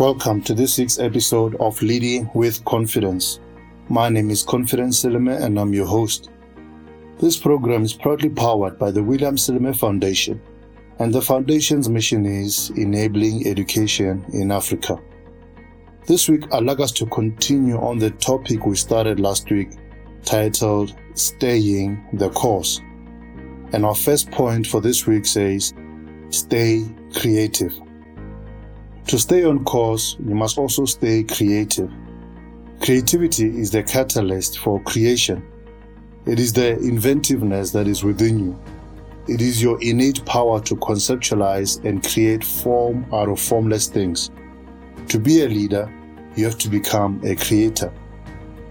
Welcome to this week's episode of Leading with Confidence. My name is Confidence Silime and I'm your host. This program is proudly powered by the William Silime Foundation, and the foundation's mission is enabling education in Africa. This week, I'd like us to continue on the topic we started last week titled Staying the Course. And our first point for this week says, Stay creative. To stay on course, you must also stay creative. Creativity is the catalyst for creation. It is the inventiveness that is within you. It is your innate power to conceptualize and create form out of formless things. To be a leader, you have to become a creator.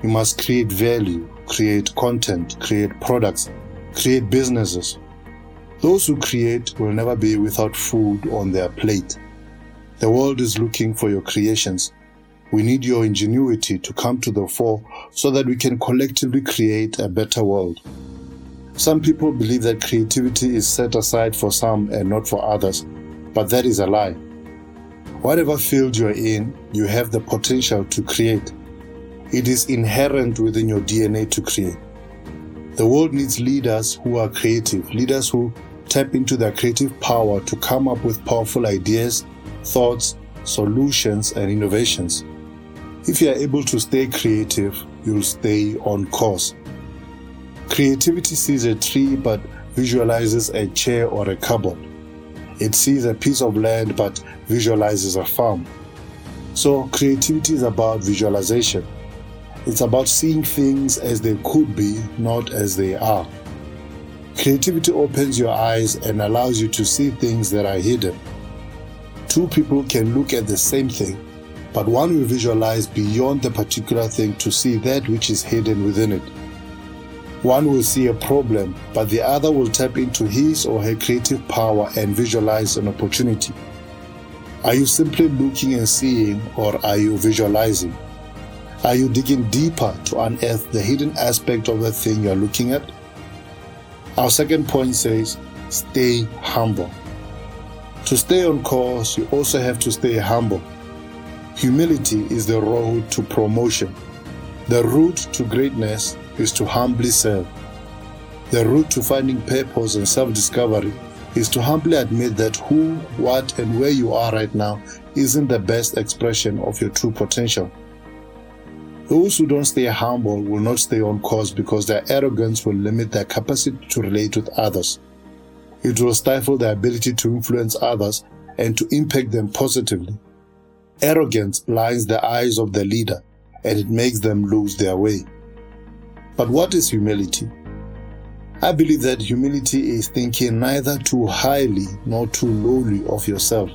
You must create value, create content, create products, create businesses. Those who create will never be without food on their plate. The world is looking for your creations. We need your ingenuity to come to the fore so that we can collectively create a better world. Some people believe that creativity is set aside for some and not for others, but that is a lie. Whatever field you're in, you have the potential to create. It is inherent within your DNA to create. The world needs leaders who are creative, leaders who tap into their creative power to come up with powerful ideas, thoughts, solutions, and innovations. If you are able to stay creative, you'll stay on course. Creativity sees a tree but visualizes a chair or a cupboard. It sees a piece of land but visualizes a farm. So, creativity is about visualization. It's about seeing things as they could be, not as they are. Creativity opens your eyes and allows you to see things that are hidden. Two people can look at the same thing, but one will visualize beyond the particular thing to see that which is hidden within it. One will see a problem, but the other will tap into his or her creative power and visualize an opportunity. Are you simply looking and seeing, or are you visualizing? Are you digging deeper to unearth the hidden aspect of the thing you're looking at? Our second point says, stay humble. To stay on course, you also have to stay humble. Humility is the road to promotion. The route to greatness is to humbly serve. The route to finding purpose and self discovery is to humbly admit that who, what, and where you are right now isn't the best expression of your true potential. Those who don't stay humble will not stay on course because their arrogance will limit their capacity to relate with others. It will stifle their ability to influence others and to impact them positively. Arrogance blinds the eyes of the leader and it makes them lose their way. But what is humility? I believe that humility is thinking neither too highly nor too lowly of yourself.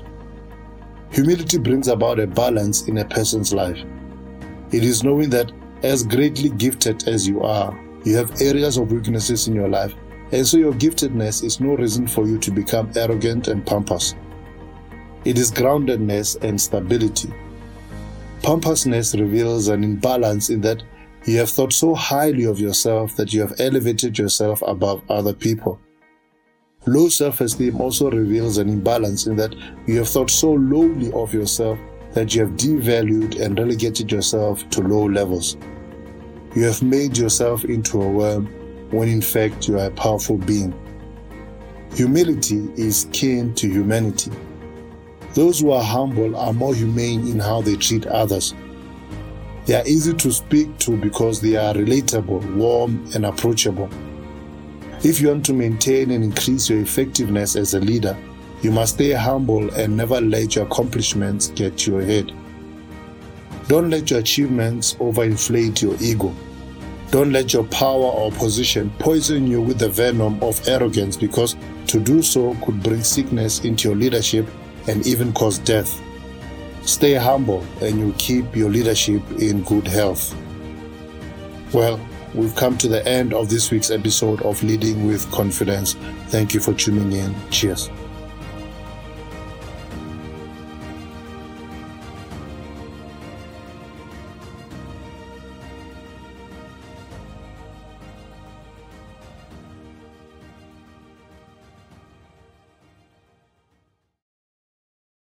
Humility brings about a balance in a person's life. It is knowing that as greatly gifted as you are, you have areas of weaknesses in your life, and so your giftedness is no reason for you to become arrogant and pompous. It is groundedness and stability. Pompousness reveals an imbalance in that you have thought so highly of yourself that you have elevated yourself above other people. Low self esteem also reveals an imbalance in that you have thought so lowly of yourself that you have devalued and relegated yourself to low levels. You have made yourself into a worm when in fact you are a powerful being. Humility is kin to humanity. Those who are humble are more humane in how they treat others. They are easy to speak to because they are relatable, warm, and approachable. If you want to maintain and increase your effectiveness as a leader, you must stay humble and never let your accomplishments get to your head. Don't let your achievements overinflate your ego. Don't let your power or position poison you with the venom of arrogance because to do so could bring sickness into your leadership and even cause death. Stay humble and you'll keep your leadership in good health. Well, we've come to the end of this week's episode of Leading with Confidence. Thank you for tuning in. Cheers.